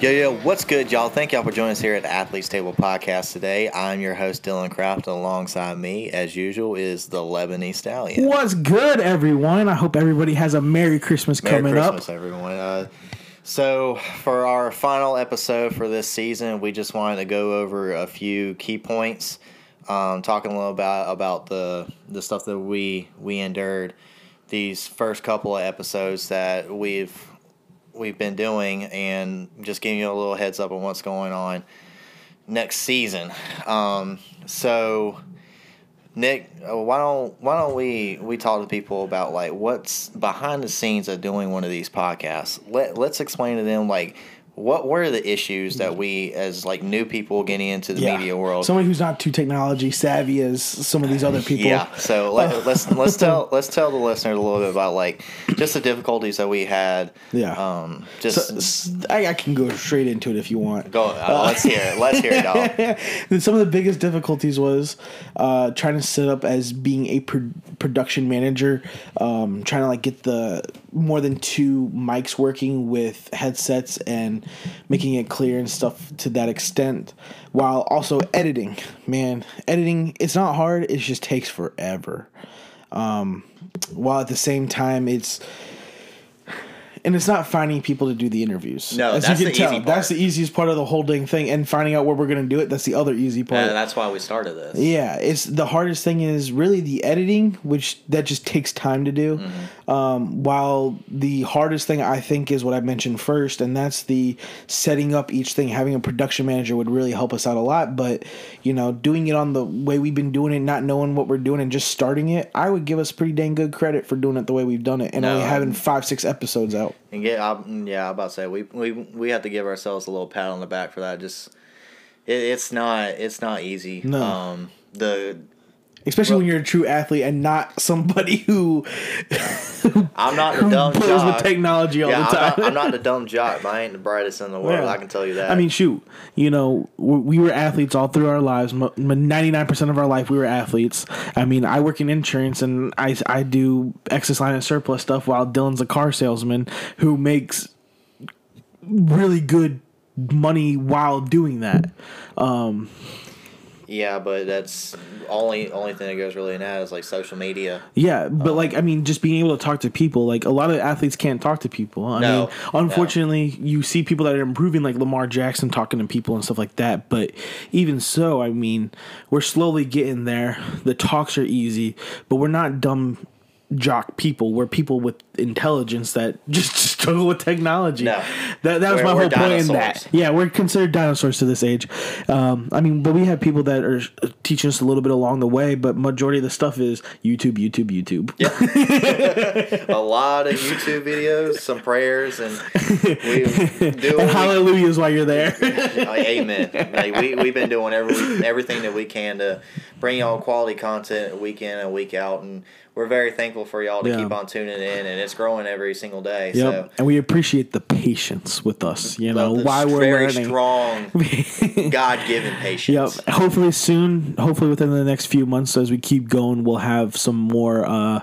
Yo, yo, what's good, y'all? Thank y'all for joining us here at the Athletes Table Podcast today. I'm your host, Dylan Kraft, and alongside me, as usual, is the Lebanese Stallion. What's good, everyone? I hope everybody has a Merry Christmas Merry coming Christmas, up. everyone. Uh, so, for our final episode for this season, we just wanted to go over a few key points, um, talking a little about about the the stuff that we we endured these first couple of episodes that we've we've been doing, and just giving you a little heads up on what's going on next season. Um, so. Nick, uh, why don't why don't we we talk to people about like what's behind the scenes of doing one of these podcasts? Let let's explain to them like what were the issues that we as like new people getting into the media world. Somebody who's not too technology savvy as some of these other people. Yeah, so let, let's let's tell let's tell the listeners a little bit about like just the difficulties that we had. Yeah. Um, So, just s- I, I can go straight into it if you want. go. Uh, let's hear it. Let's hear it. And some of the biggest difficulties was uh, trying to set up as being a pro- production manager, um, trying to like get the more than two mics working with headsets and making it clear and stuff to that extent, while also editing. Man, editing it's not hard; it just takes forever. Um, while at the same time, it's and it's not finding people to do the interviews. No, As that's you can the tell, easy part. that's the easiest part of the whole dang thing, and finding out where we're gonna do it. That's the other easy part. And that's why we started this. yeah, it's the hardest thing is really the editing, which that just takes time to do. Mm-hmm. Um, while the hardest thing I think is what I mentioned first, and that's the setting up each thing. Having a production manager would really help us out a lot. But you know, doing it on the way we've been doing it, not knowing what we're doing, and just starting it, I would give us pretty dang good credit for doing it the way we've done it, and No, only having five six episodes out. And get, I, yeah, I'm about to say we we we have to give ourselves a little pat on the back for that. Just it, it's not it's not easy. No. Um, the Especially Well- when you're a true athlete and not somebody who I'm not the dumb jock. with technology all yeah, the I'm time. not, I'm not the dumb jock, I ain't the brightest in the world. Yeah. I can tell you that. I mean, shoot, you know, we we were athletes all through our lives. Ninety nine percent of our life, we were athletes. I mean, I work in insurance and I I do excess line and surplus stuff, while Dylan's a car salesman who makes really good money while doing that. Um, yeah, but that's only only thing that goes really in that is like social media. Yeah, but um, like I mean, just being able to talk to people. Like a lot of athletes can't talk to people. I No, mean, unfortunately, you see people that are improving, like Lamar Jackson, talking to people and stuff like that. But even so, I mean, we're slowly getting there. The talks are easy, but we're not dumb jock people. We're people with intelligence that just struggle with technology. No. that that was We're- my whole point in that. Yeah, we're considered dinosaurs to this age. Um, I mean, but we have people that are teaching us a little bit along the way. But majority of the stuff is YouTube, YouTube, YouTube. A lot of YouTube videos, some prayers, and we do and we hallelujahs while you're there. Amen. Like we we've been doing every everything that we can to bring y'all quality content week in and week out, and we're very thankful for y'all to Yeah. keep on tuning in, and it's growing every single day. yep. So And we appreciate the patience with us. You know why we're very learning. strong, God given patience. Yep. Hopefully soon. Hopefully within the next few months, as we keep going, we'll have some more uh,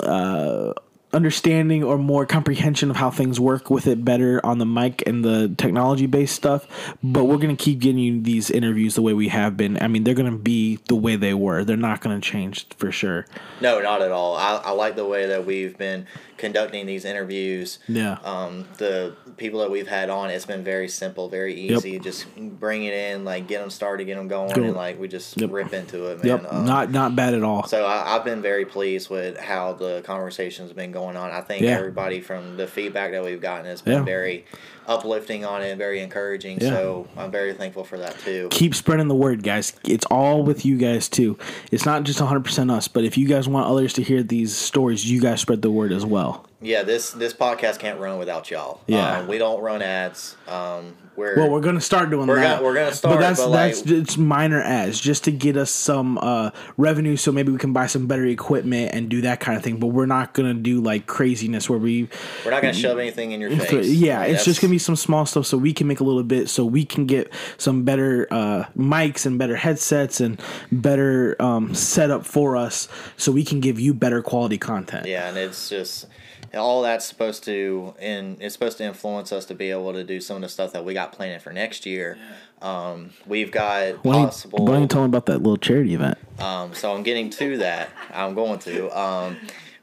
uh, understanding or more comprehension of how things work with it better on the mic and the technology based stuff. But we're gonna keep getting you these interviews the way we have been. I mean, they're gonna be the way they were. They're not gonna change for sure. No, not at all. I, I like the way that we've been conducting these interviews. Yeah. Um, the people that we've had on, it's been very simple, very easy. Just bring it in, like get them started, get them going, Cool. and like we just Yep. rip into it, man. Yep. Um, not not bad at all. So I, I've been very pleased with how the conversation's been going on. I think Yeah. everybody from the feedback that we've gotten has been Yeah. very uplifting on it, very encouraging. Yeah. So I'm very thankful for that too. keep spreading the word, guys. It's all with you guys too. It's not just 100% us, but if you guys want others to hear these stories, you guys spread the word as well. Yeah, this this podcast can't run without y'all. Yeah. Um, we don't run ads. Um, we're Well, we're gonna start doing We're that. gonna- we're gonna start, but that's but, that's like- it's minor ads just to get us some uh, revenue, so maybe we can buy some better equipment and do that kind of thing. But we're not gonna do like craziness where we we're not gonna shove anything in your face. yeah, Like, it's just gonna be some small stuff so we can make a little bit, so we can get some better uh, mics and better headsets and better um, setup for us, so we can give you better quality content. Yeah, and it's just all that's supposed to and it's supposed to influence us to be able to do some of the stuff that we got planned for next year. Um, we've got Why don't, you, possible. why don't you tell me about that little charity event? Um, so I'm getting to that. I'm going to. Um,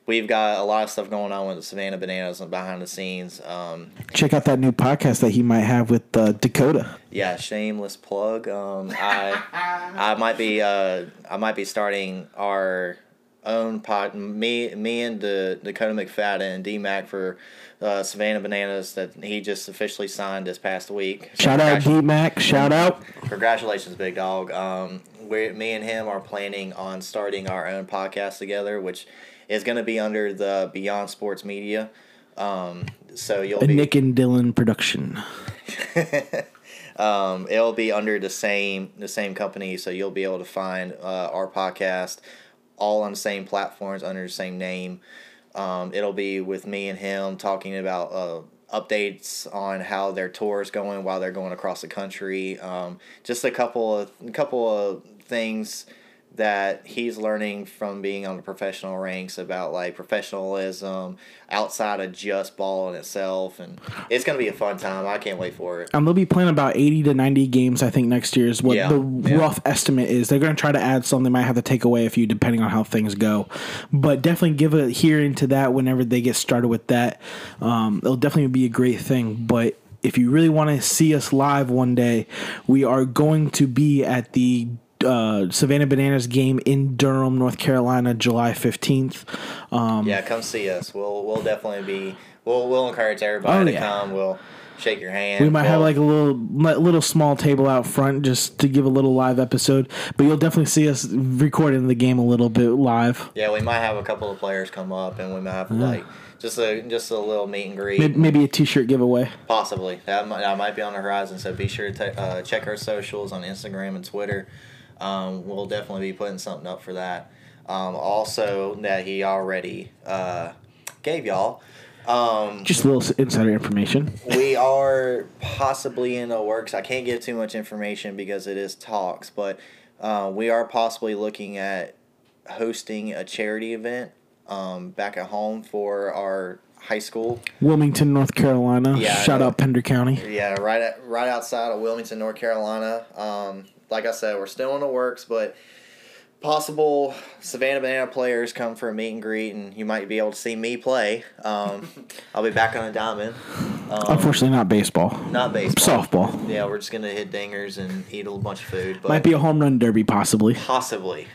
we've got a lot of stuff going on with the Savannah Bananas and behind the scenes. Um, Check out that new podcast that he might have with uh, Dakota. yeah, shameless plug. Um, I I might be uh, I might be starting our own pod. Me me and the Dakota McFadden and D Mac for uh, Savannah Bananas that he just officially signed this past week. So Shout out D Mac. Shout out. Congratulations, big dog. Um, we, me and him are planning on starting our own podcast together, which is going to be under the Beyond Sports Media. Um, so you'll A be Nick and Dylan production. um, it'll be under the same the same company, so you'll be able to find uh, our podcast all on the same platforms under the same name. Um, it'll be with me and him talking about uh, updates on how their tour is going while they're going across the country. Um, just a couple of a couple of things that he's learning from being on the professional ranks about like professionalism outside of just ball in itself and it's going to be a fun time i can't wait for it Um, they'll be playing about 80 to 90 games, I think, next year is what Yeah, the yeah. rough estimate is. They're going to try to add some. They might have to take away a few depending on how things go. But definitely give a hearing to that whenever they get started with that. Um, it'll definitely be a great thing. But if you really want to see us live one day, we are going to be at the uh, Savannah Bananas game in Durham, North Carolina, July 15th. Um, yeah come see us we'll we'll definitely be we'll we'll encourage everybody Oh, to yeah. come we'll shake your hand We might have like a little little small table out front just to give a little live episode, but you'll definitely see us recording the game a little bit live. yeah we might have a couple of players come up and we might have like just a just a little meet and greet Maybe, maybe a T-shirt giveaway. Possibly that might, that might be on the horizon. So be sure to uh, check our socials on Instagram and Twitter. Um, we'll definitely be putting something up for that. Um, also, that he already uh, gave y'all. Um, Just a little insider information. we are possibly in the works. I can't give too much information because it is talks, but uh, we are possibly looking at hosting a charity event um, back at home for our high school. Wilmington, North Carolina. Yeah, Shout out Pender County. Yeah, right at, right outside of Wilmington, North Carolina. Um, like I said, we're still in the works, but possible Savannah Banana players come for a meet and greet, and you might be able to see me play. Um, I'll be back on a diamond. Um, Unfortunately, not baseball. not baseball. Softball. Yeah, we're just gonna hit dingers and eat a bunch of food. But Might be a home run derby, possibly. possibly.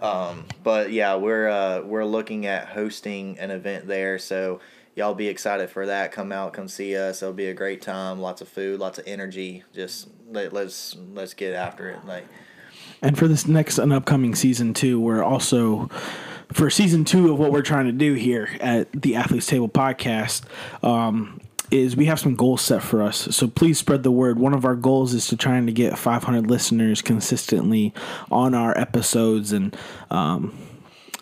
Um, but yeah, we're uh, we're looking at hosting an event there, so y'all be excited for that. Come out, come see us. It'll be a great time. Lots of food, lots of energy. Just let, let's let's get after it. Like And for this next and upcoming season too, we're also for season two of what we're trying to do here at the Athletes Table podcast. Um, is we have some goals set for us. So please spread the word. One of our goals is to trying to get 500 listeners consistently on our episodes and um,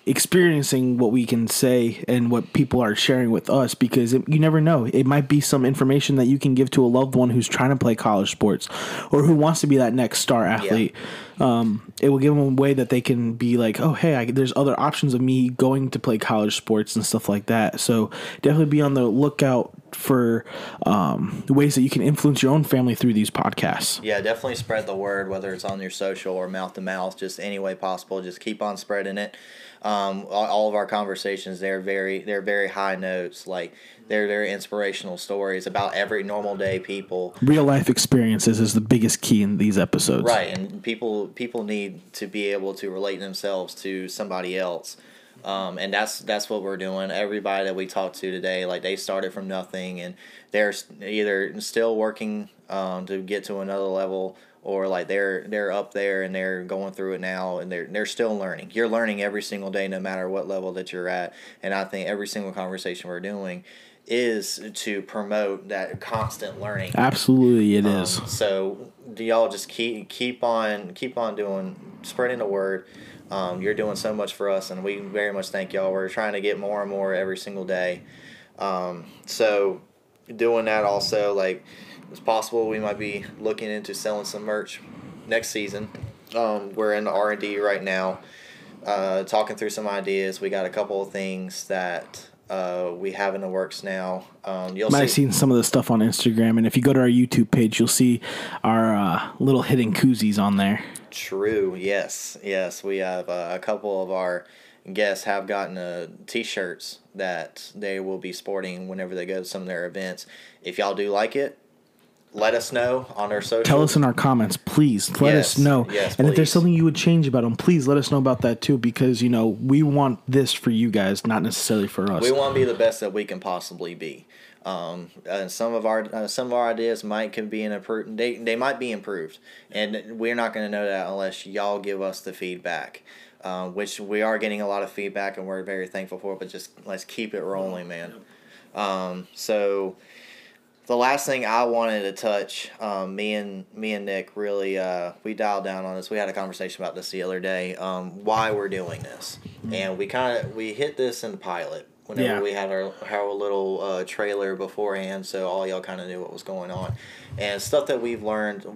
experiencing what we can say and what people are sharing with us because it, you never know. It might be some information that you can give to a loved one who's trying to play college sports or who wants to be that next star athlete. Um, it will give them a way that they can be like, oh, hey, I, there's other options of me going to play college sports and stuff like that. So definitely be on the lookout for um, ways that you can influence your own family through these podcasts. yeah, definitely spread the word, whether it's on your social or mouth to mouth, just any way possible. Just keep on spreading it. Um, all, of our conversations they're very they're very high notes. Like they're very inspirational stories about every normal day people. Real life experiences is the biggest key in these episodes. Right, and people people need to be able to relate themselves to somebody else, um, and that's that's what we're doing. Everybody that we talked to today, like they started from nothing, and they're either still working um, to get to another level, or like they're they're up there and they're going through it now, and they're they're still learning. You're learning every single day, no matter what level that you're at, and I think every single conversation we're doing is to promote that constant learning. Absolutely, it Um, is. So do y'all just keep keep on keep on doing spreading the word. Um, you're doing so much for us, and we very much thank y'all. We're trying to get more and more every single day. Um, so doing that also, like it's possible we might be looking into selling some merch next season. Um, we're in R and D right now, uh, talking through some ideas. We got a couple of things that uh, we have in the works now. Um, you'll Might have see. seen some of the stuff on Instagram, and if you go to our YouTube page, you'll see our uh, little hidden koozies on there. True. Yes. Yes. We have uh, a couple of our guests have gotten uh, t-shirts that they will be sporting whenever they go to some of their events. If y'all do like it, let us know on our social. Tell us in our comments, please. Let Yes, us know. yes, and if there's something you would change about them, please let us know about that too, because you know we want this for you guys, not necessarily for us. We want to be the best that we can possibly be. Um, and some of our uh, some of our ideas might can be an improved. They they might be improved, and we're not going to know that unless y'all give us the feedback. Uh, which we are getting a lot of feedback, and we're very thankful for. But just let's keep it rolling, man. Um, so the last thing I wanted to touch, um, me and me and Nick really uh, we dialed down on this. We had a conversation about this the other day. Um, why we're doing this, and we kind of we hit this in the pilot whenever Yeah. we had our our little uh, trailer beforehand, so all y'all kind of knew what was going on, and stuff that we've learned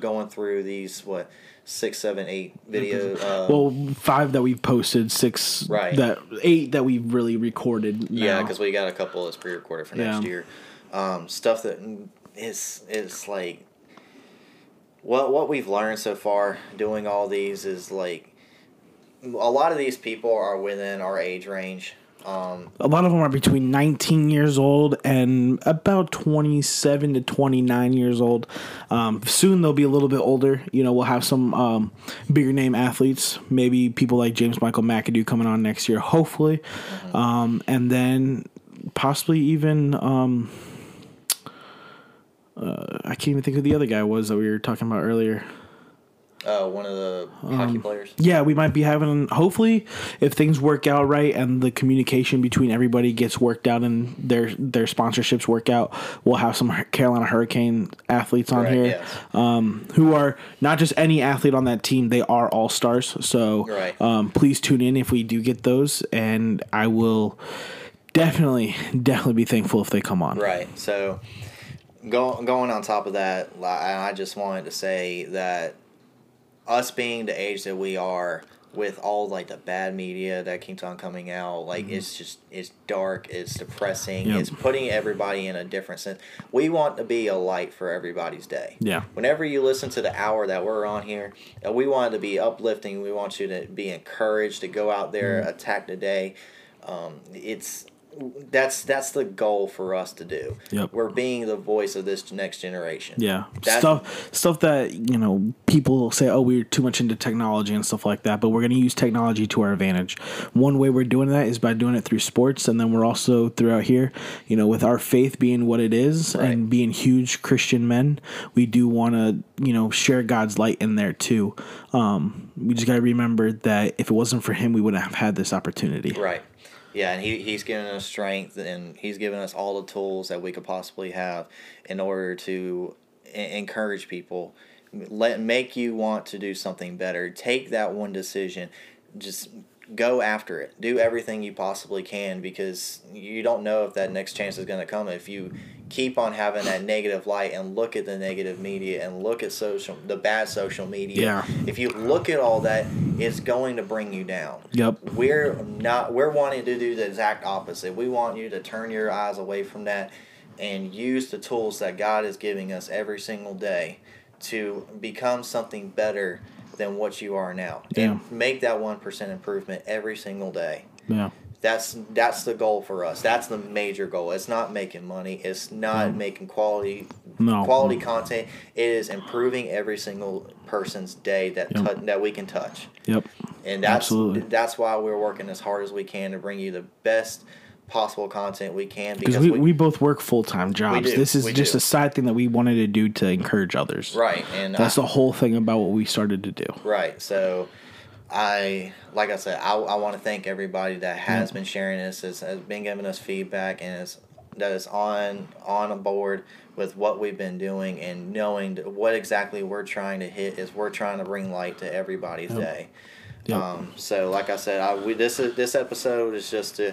going through these what six, seven, eight video. Uh, well, five that we've posted, six Right. that eight that we've really recorded. Yeah, because we got a couple that's pre-recorded for next Yeah. year. Um, stuff that is is like what what we've learned so far doing all these is like a lot of these people are within our age range. Um, a lot of them are between 19 years old and about 27 to 29 years old. Um, soon they'll be a little bit older. You know, we'll have some um, bigger name athletes, maybe people like James Michael McAdoo coming on next year, hopefully. Um, and then possibly even. Uh, I can't even think who the other guy was that we were talking about earlier. uh, one of the Um, hockey players. Yeah, we might be having. Hopefully, if things work out right and the communication between everybody gets worked out and their their sponsorships work out, we'll have some Carolina Hurricane athletes on Right, here, yes. um, who are not just any athlete on that team; they are all stars. So, Right. um, please tune in if we do get those, and I will definitely definitely be thankful if they come on. Right. So, go, going on top of that, I just wanted to say that us being the age that we are, with all like the bad media that keeps on coming out, like it's just it's dark, it's depressing, Yep. it's putting everybody in a different sense. We want to be a light for everybody's day. Yeah. Whenever you listen to the hour that we're on here, we want it to be uplifting. We want you to be encouraged to go out there, Mm-hmm. attack the day. Um, it's that's that's the goal for us to do. Yep. We're being the voice of this next generation. Yeah, That- stuff stuff that you know people say, oh, we're too much into technology and stuff like that. But we're going to use technology to our advantage. One way we're doing that is by doing it through sports, and then we're also throughout here, you know, with our faith being what it is Right. and being huge Christian men, we do want to you know share God's light in there too. Um, we just got to remember that if it wasn't for Him, we wouldn't have had this opportunity. Right. Yeah, and he, he's given us strength and he's given us all the tools that we could possibly have in order to encourage people, let make you want to do something better. Take that one decision, just go after it. Do everything you possibly can because you don't know if that next chance is going to come if you keep on having that negative light and look at the negative media and look at social the bad social media. Yeah. If you look at all that, it's going to bring you down Yep. we're not we're wanting to do the exact opposite we want you to turn your eyes away from that and use the tools that god is giving us every single day to become something better than what you are now and make that 1% improvement every single day Yeah. that's that's the goal for us that's the major goal it's not making money it's not making quality No. quality content it is improving every single person's day that Yep. tou- that we can touch Yep. and that's Absolutely. that's why we're working as hard as we can to bring you the best possible content we can Because because we, we both work full time jobs. do, This is we just do. a side thing that we wanted to do to encourage others. right and That's I, the whole thing about what we started to do. right so I like I said I, I want to thank everybody that has been sharing this has, has been giving us feedback and is that is on on a board with what we've been doing and knowing what exactly we're trying to hit is we're trying to bring light to everybody's day. Yep. Um, so like I said, I we this is this episode is just to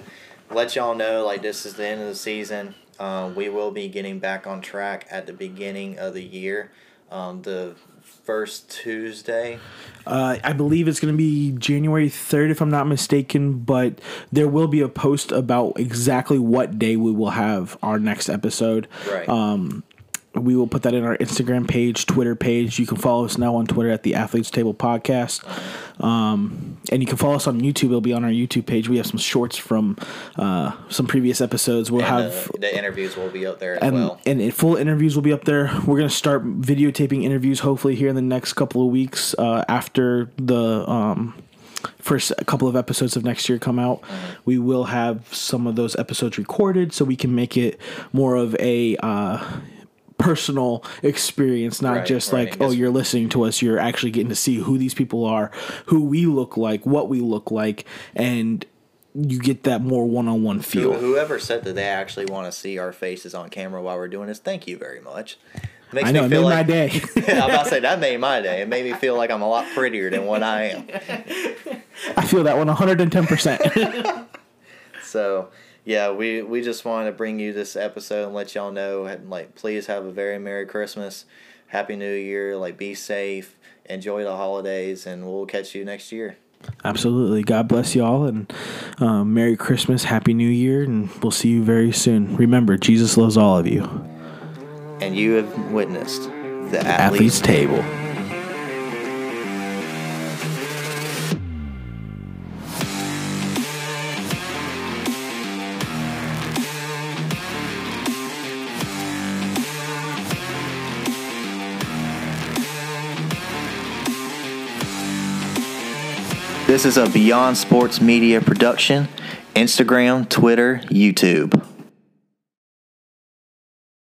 let y'all know like this is the end of the season. Um, we will be getting back on track at the beginning of the year. Um, the first Tuesday. Uh, I believe it's going to be January 3rd, if I'm not mistaken, but there will be a post about exactly what day we will have our next episode. Right. Um, we will put that in our Instagram page, Twitter page. You can follow us now on Twitter at the Athletes Table Podcast. Um, and you can follow us on YouTube. It'll be on our YouTube page. We have some shorts from uh, some previous episodes. We'll and have the, the interviews will be up there as and, well. and full interviews will be up there. We're gonna start videotaping interviews hopefully here in the next couple of weeks uh, after the um, first couple of episodes of next year come out. Mm-hmm. We will have some of those episodes recorded so we can make it more of a. Uh, personal experience not Right, just right, like oh you're listening to us you're actually getting to see who these people are who we look like what we look like and you get that more one-on-one feel Whoever said that they actually want to see our faces on camera while we're doing this, thank you very much. Makes i know me it feel made like my day I'm about to say that made my day. It made me feel like I'm a lot prettier than what I am. i feel that one 110% So yeah, we we just wanted to bring you this episode and let y'all know. and, Like, please have a very merry Christmas, happy New Year. Like, be safe, enjoy the holidays, and we'll catch you next year. Absolutely. God bless y'all and um, Merry Christmas, Happy New Year, and we'll see you very soon. Remember, Jesus loves all of you. And you have witnessed the Athletes athletes. Table. This is a Beyond Sports Media production. Instagram, Twitter, YouTube.